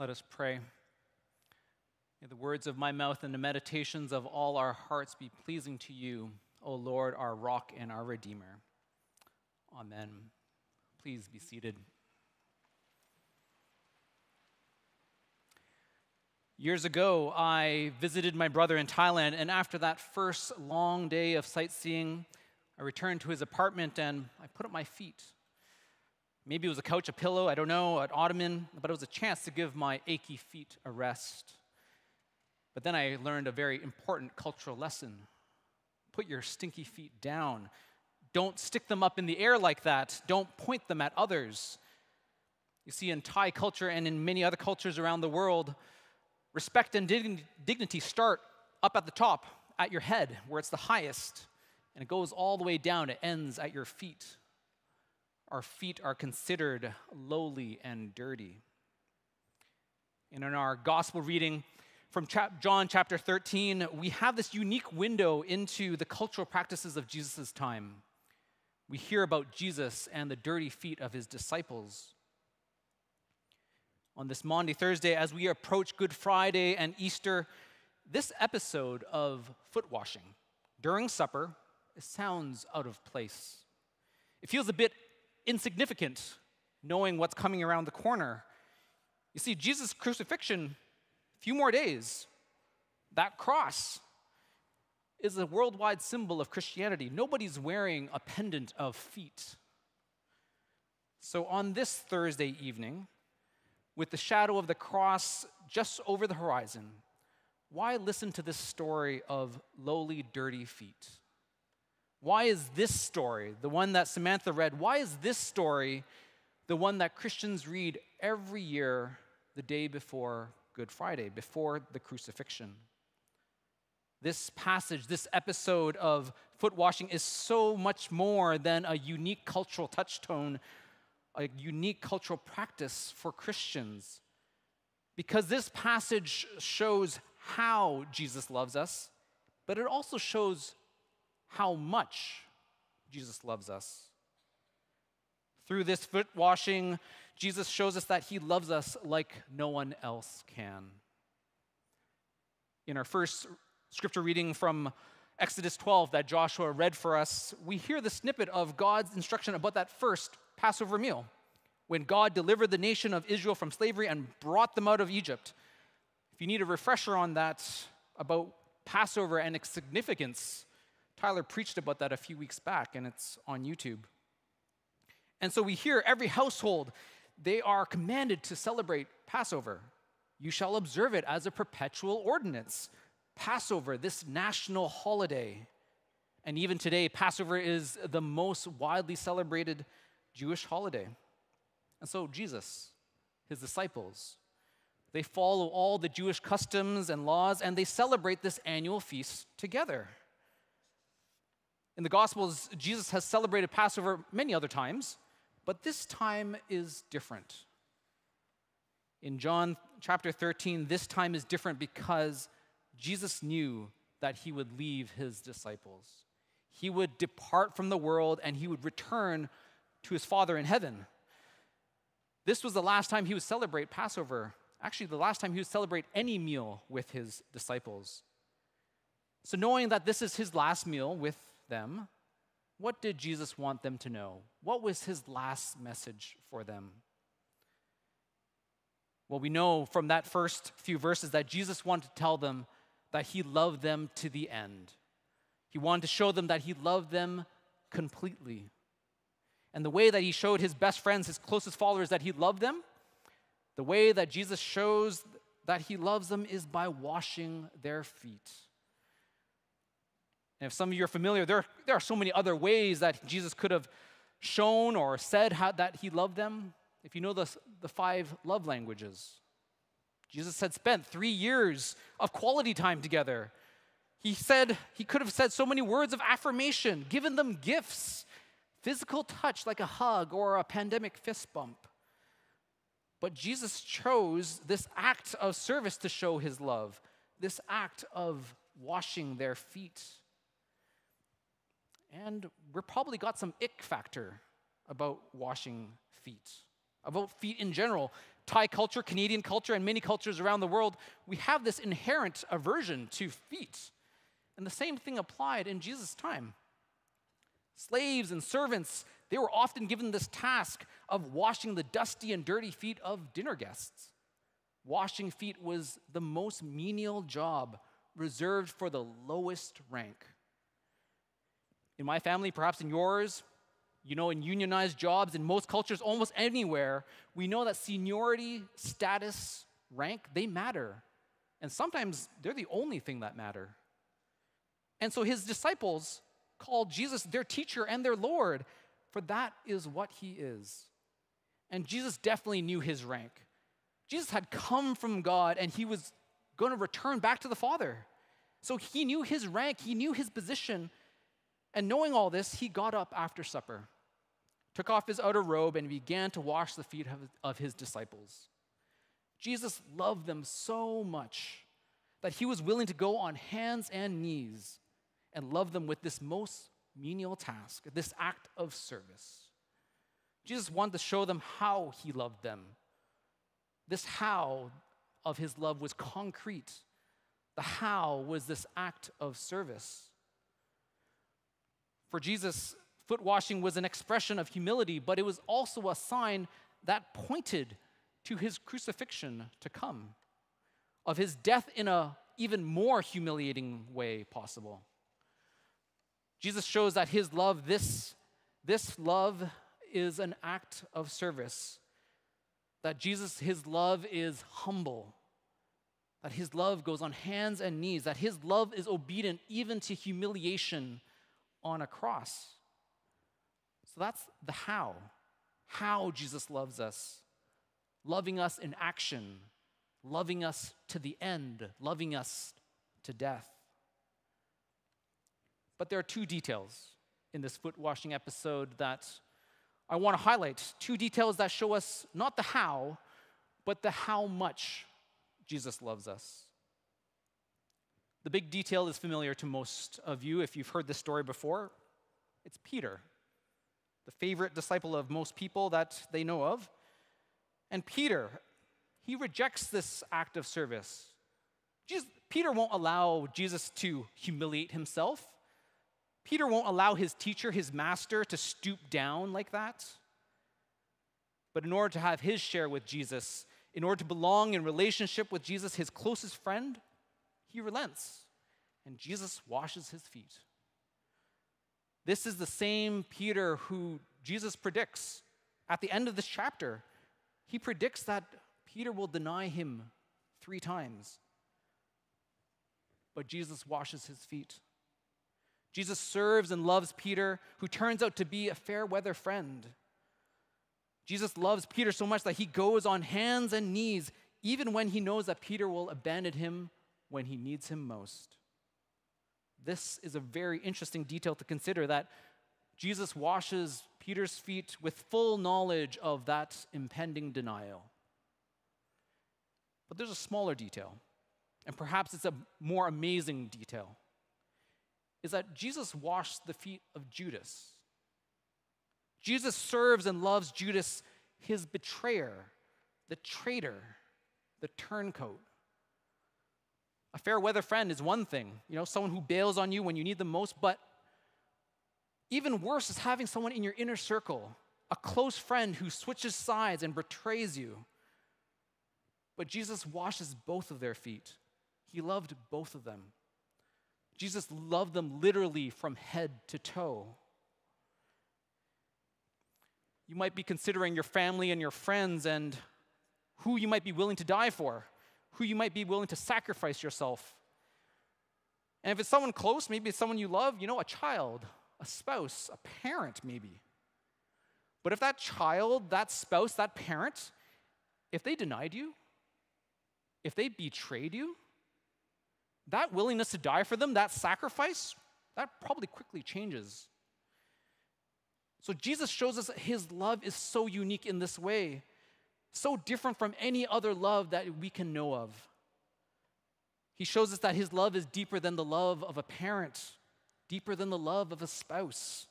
Let us pray. May the words of my mouth and the meditations of all our hearts be pleasing to you, O Lord, our rock and our redeemer. Amen. Please be seated. Years ago, I visited my brother in Thailand, and after that first long day of sightseeing, I returned to his apartment and I put up my feet. Maybe it was a couch, a pillow, I don't know, an ottoman, but it was a chance to give my achy feet a rest. But then I learned a very important cultural lesson put your stinky feet down. Don't stick them up in the air like that. Don't point them at others. You see, in Thai culture and in many other cultures around the world, Respect and dignity start up at the top, at your head, where it's the highest, and it goes all the way down. It ends at your feet. Our feet are considered lowly and dirty. And in our gospel reading from John chapter 13, we have this unique window into the cultural practices of Jesus' time. We hear about Jesus and the dirty feet of his disciples on this Maundy Thursday as we approach Good Friday and Easter, this episode of foot washing during supper sounds out of place. It feels a bit insignificant knowing what's coming around the corner. You see, Jesus' crucifixion, a few more days, that cross is a worldwide symbol of Christianity. Nobody's wearing a pendant of feet. So on this Thursday evening, with the shadow of the cross just over the horizon, why listen to this story of lowly, dirty feet? Why is this story, the one that Samantha read, why is this story the one that Christians read every year the day before Good Friday, before the crucifixion? This passage, this episode of foot washing is so much more than a unique cultural touchstone a unique cultural practice for Christians because this passage shows how Jesus loves us, but it also shows how much Jesus loves us. Through this foot washing, Jesus shows us that he loves us like no one else can. In our first scripture reading from Exodus 12 that Joshua read for us, we hear the snippet of God's instruction about that first Passover meal when God delivered the nation of Israel from slavery and brought them out of Egypt. If you need a refresher on that about Passover and its significance, Tyler preached about that a few weeks back, and it's on YouTube. And so we hear every household, they are commanded to celebrate Passover. You shall observe it as a perpetual ordinance. Passover, this national holiday. And even today, Passover is the most widely celebrated Jewish holiday. And so, Jesus, his disciples, they follow all the Jewish customs and laws and they celebrate this annual feast together. In the Gospels, Jesus has celebrated Passover many other times, but this time is different. In John chapter 13, this time is different because Jesus knew that he would leave his disciples. He would depart from the world and he would return to his Father in heaven. This was the last time he would celebrate Passover. Actually, the last time he would celebrate any meal with his disciples. So, knowing that this is his last meal with them, what did Jesus want them to know? What was his last message for them? Well, we know from that first few verses that Jesus wanted to tell them that he loved them to the end. He wanted to show them that he loved them completely. And the way that he showed his best friends, his closest followers, that he loved them, the way that Jesus shows that he loves them is by washing their feet. And if some of you are familiar, there, there are so many other ways that Jesus could have shown or said how, that he loved them. If you know the, the five love languages, Jesus had spent three years of quality time together. He said, he could have said so many words of affirmation, given them gifts, physical touch like a hug or a pandemic fist bump. But Jesus chose this act of service to show his love, this act of washing their feet. And we're probably got some ick factor about washing feet, about feet in general, Thai culture, Canadian culture, and many cultures around the world, we have this inherent aversion to feet. And the same thing applied in Jesus' time. Slaves and servants, they were often given this task of washing the dusty and dirty feet of dinner guests. Washing feet was the most menial job reserved for the lowest rank. In my family, perhaps in yours, you know, in unionized jobs, in most cultures, almost anywhere, we know that seniority, status, rank, they matter. And sometimes they're the only thing that matter. And so his disciples called Jesus their teacher and their Lord, for that is what he is. And Jesus definitely knew his rank. Jesus had come from God and he was going to return back to the Father. So he knew his rank, he knew his position, and knowing all this, he got up after supper, took off his outer robe, and began to wash the feet of his disciples. Jesus loved them so much that he was willing to go on hands and knees and love them with this most menial task, this act of service. Jesus wanted to show them how he loved them. This how of his love was concrete. The how was this act of service. For Jesus, foot washing was an expression of humility, but it was also a sign that pointed to his crucifixion to come, of his death in a even more humiliating way possible. Jesus shows that his love, this, this love is an act of service. That Jesus, his love is humble. That his love goes on hands and knees. That his love is obedient even to humiliation on a cross. So that's the how. How Jesus loves us. Loving us in action, loving us to the end, loving us to death. But there are two details in this foot washing episode that I want to highlight. Two details that show us not the how, but the how much Jesus loves us. The big detail is familiar to most of you if you've heard this story before. It's Peter, the favorite disciple of most people that they know of. And Peter, he rejects this act of service. Jesus, Peter won't allow Jesus to humiliate himself. Peter won't allow his teacher, his master, to stoop down like that. But in order to have his share with Jesus, in order to belong in relationship with Jesus, his closest friend, he relents, and Jesus washes his feet. This is the same Peter who Jesus predicts at the end of this chapter. He predicts that Peter will deny him three times. But Jesus washes his feet. Jesus serves and loves Peter, who turns out to be a fair weather friend. Jesus loves Peter so much that he goes on hands and knees, even when he knows that Peter will abandon him when he needs him most. This is a very interesting detail to consider that Jesus washes Peter's feet with full knowledge of that impending denial. But there's a smaller detail, and perhaps it's a more amazing detail, is that Jesus washed the feet of Judas. Jesus serves and loves Judas, his betrayer, the traitor, the turncoat. A fair weather friend is one thing, you know, someone who bails on you when you need them most, but even worse is having someone in your inner circle, a close friend who switches sides and betrays you. But Jesus washes both of their feet. He loved both of them. Jesus loved them literally from head to toe. You might be considering your family and your friends and who you might be willing to die for who you might be willing to sacrifice yourself. And if it's someone close, maybe it's someone you love, you know, a child, a spouse, a parent, maybe. But if that child, that spouse, that parent, if they denied you, if they betrayed you, that willingness to die for them, that sacrifice, that probably quickly changes. So Jesus shows us that his love is so unique in this way so different from any other love that we can know of. He shows us that his love is deeper than the love of a parent, deeper than the love of a spouse.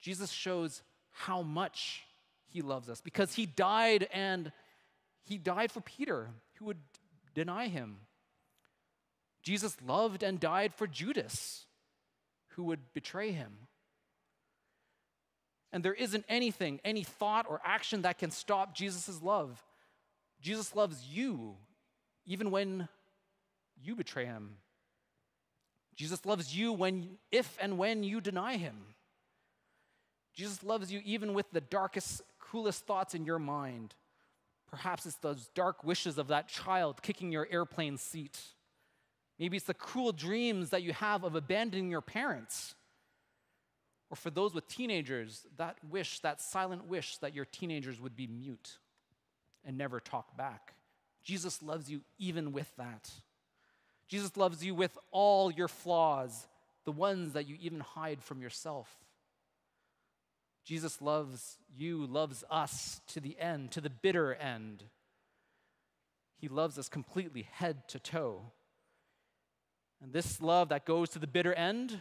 Jesus shows how much he loves us because he died and He died for Peter, who would deny him. Jesus loved and died for Judas, who would betray him. And there isn't anything, any thought or action that can stop Jesus' love. Jesus loves you even when you betray him. Jesus loves you when, if and when you deny him. Jesus loves you even with the darkest, coolest thoughts in your mind. Perhaps it's those dark wishes of that child kicking your airplane seat. Maybe it's the cruel dreams that you have of abandoning your parents. Or for those with teenagers, that wish, that silent wish that your teenagers would be mute and never talk back. Jesus loves you even with that. Jesus loves you with all your flaws, the ones that you even hide from yourself. Jesus loves you, loves us to the end, to the bitter end. He loves us completely, head to toe. And this love that goes to the bitter end,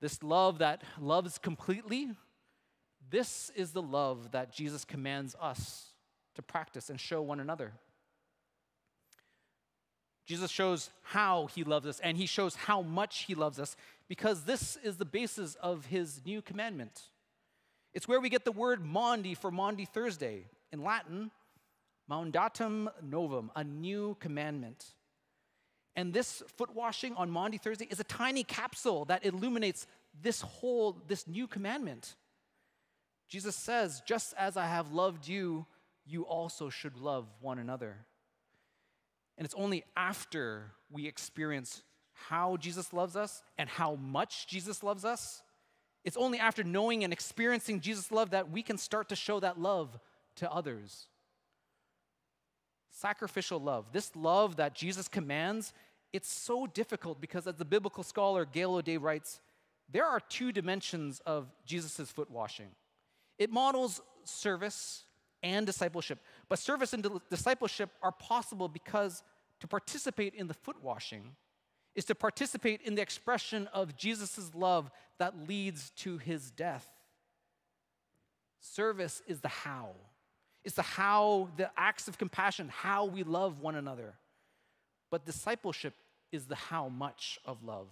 this love that loves completely, this is the love that Jesus commands us to practice and show one another. Jesus shows how he loves us and he shows how much he loves us because this is the basis of his new commandment. It's where we get the word Maundy for Maundy Thursday. In Latin, Mandatum Novum, a new commandment. And this foot washing on Maundy Thursday is a tiny capsule that illuminates this whole, this new commandment. Jesus says, just as I have loved you, you also should love one another. And it's only after we experience how Jesus loves us and how much Jesus loves us, it's only after knowing and experiencing Jesus' love that we can start to show that love to others. Sacrificial love, this love that Jesus commands, it's so difficult because, as the biblical scholar Gail O'Day writes, there are two dimensions of Jesus' foot washing. It models service and discipleship. But service and discipleship are possible because to participate in the foot washing is to participate in the expression of Jesus' love that leads to his death. Service is the how. It's the how, the acts of compassion, how we love one another. But discipleship is the how much of love.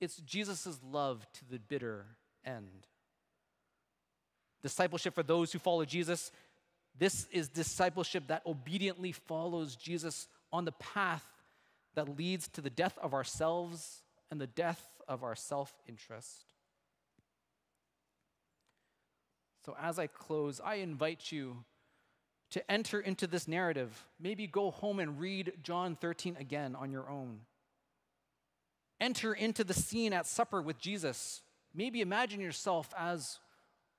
It's Jesus' love to the bitter end. Discipleship for those who follow Jesus this is discipleship that obediently follows Jesus on the path that leads to the death of ourselves and the death of our self interest. So, as I close, I invite you to enter into this narrative. Maybe go home and read John 13 again on your own. Enter into the scene at supper with Jesus. Maybe imagine yourself as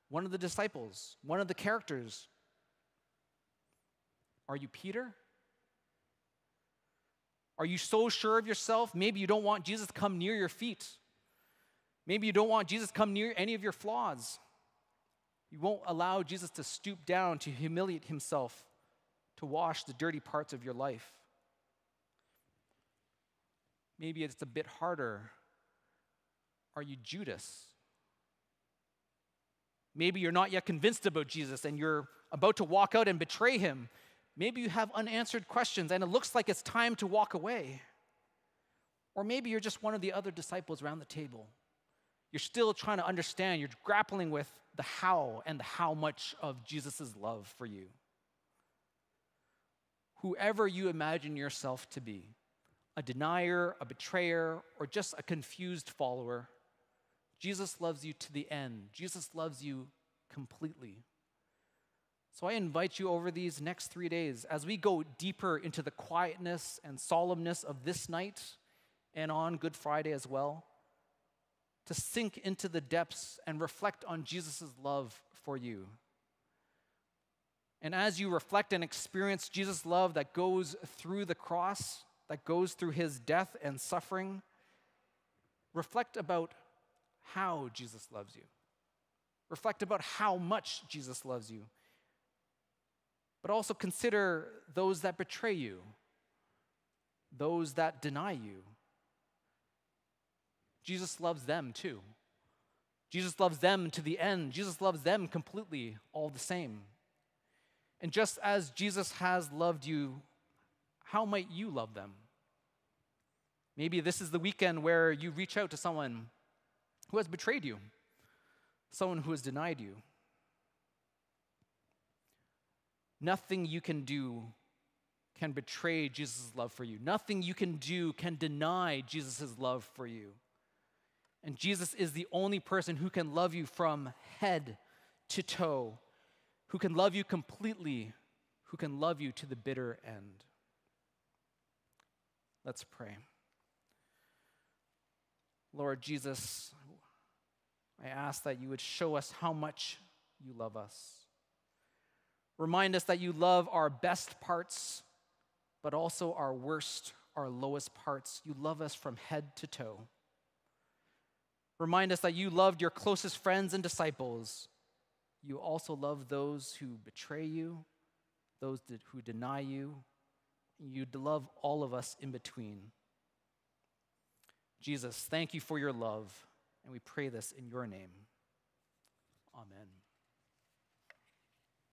one of the disciples, one of the characters are you Peter? Are you so sure of yourself? Maybe you don't want Jesus to come near your feet. Maybe you don't want Jesus to come near any of your flaws. You won't allow Jesus to stoop down to humiliate himself to wash the dirty parts of your life. Maybe it's a bit harder. Are you Judas? Maybe you're not yet convinced about Jesus and you're about to walk out and betray him. Maybe you have unanswered questions and it looks like it's time to walk away. Or maybe you're just one of the other disciples around the table. You're still trying to understand, you're grappling with the how and the how much of Jesus' love for you. Whoever you imagine yourself to be, a denier, a betrayer, or just a confused follower, Jesus loves you to the end. Jesus loves you completely. So I invite you over these next three days as we go deeper into the quietness and solemnness of this night and on Good Friday as well, to sink into the depths and reflect on Jesus' love for you. And as you reflect and experience Jesus' love that goes through the cross, that goes through his death and suffering, reflect about how Jesus loves you. Reflect about how much Jesus loves you but also consider those that betray you, those that deny you. Jesus loves them too. Jesus loves them to the end. Jesus loves them completely, all the same. And just as Jesus has loved you, how might you love them? Maybe this is the weekend where you reach out to someone who has betrayed you, someone who has denied you. Nothing you can do can betray Jesus' love for you. Nothing you can do can deny Jesus' love for you. And Jesus is the only person who can love you from head to toe, who can love you completely, who can love you to the bitter end. Let's pray. Lord Jesus, I ask that you would show us how much you love us. Remind us that you love our best parts, but also our worst, our lowest parts. You love us from head to toe. Remind us that you loved your closest friends and disciples. You also love those who betray you, those who deny you. You love all of us in between. Jesus, thank you for your love, and we pray this in your name. Amen.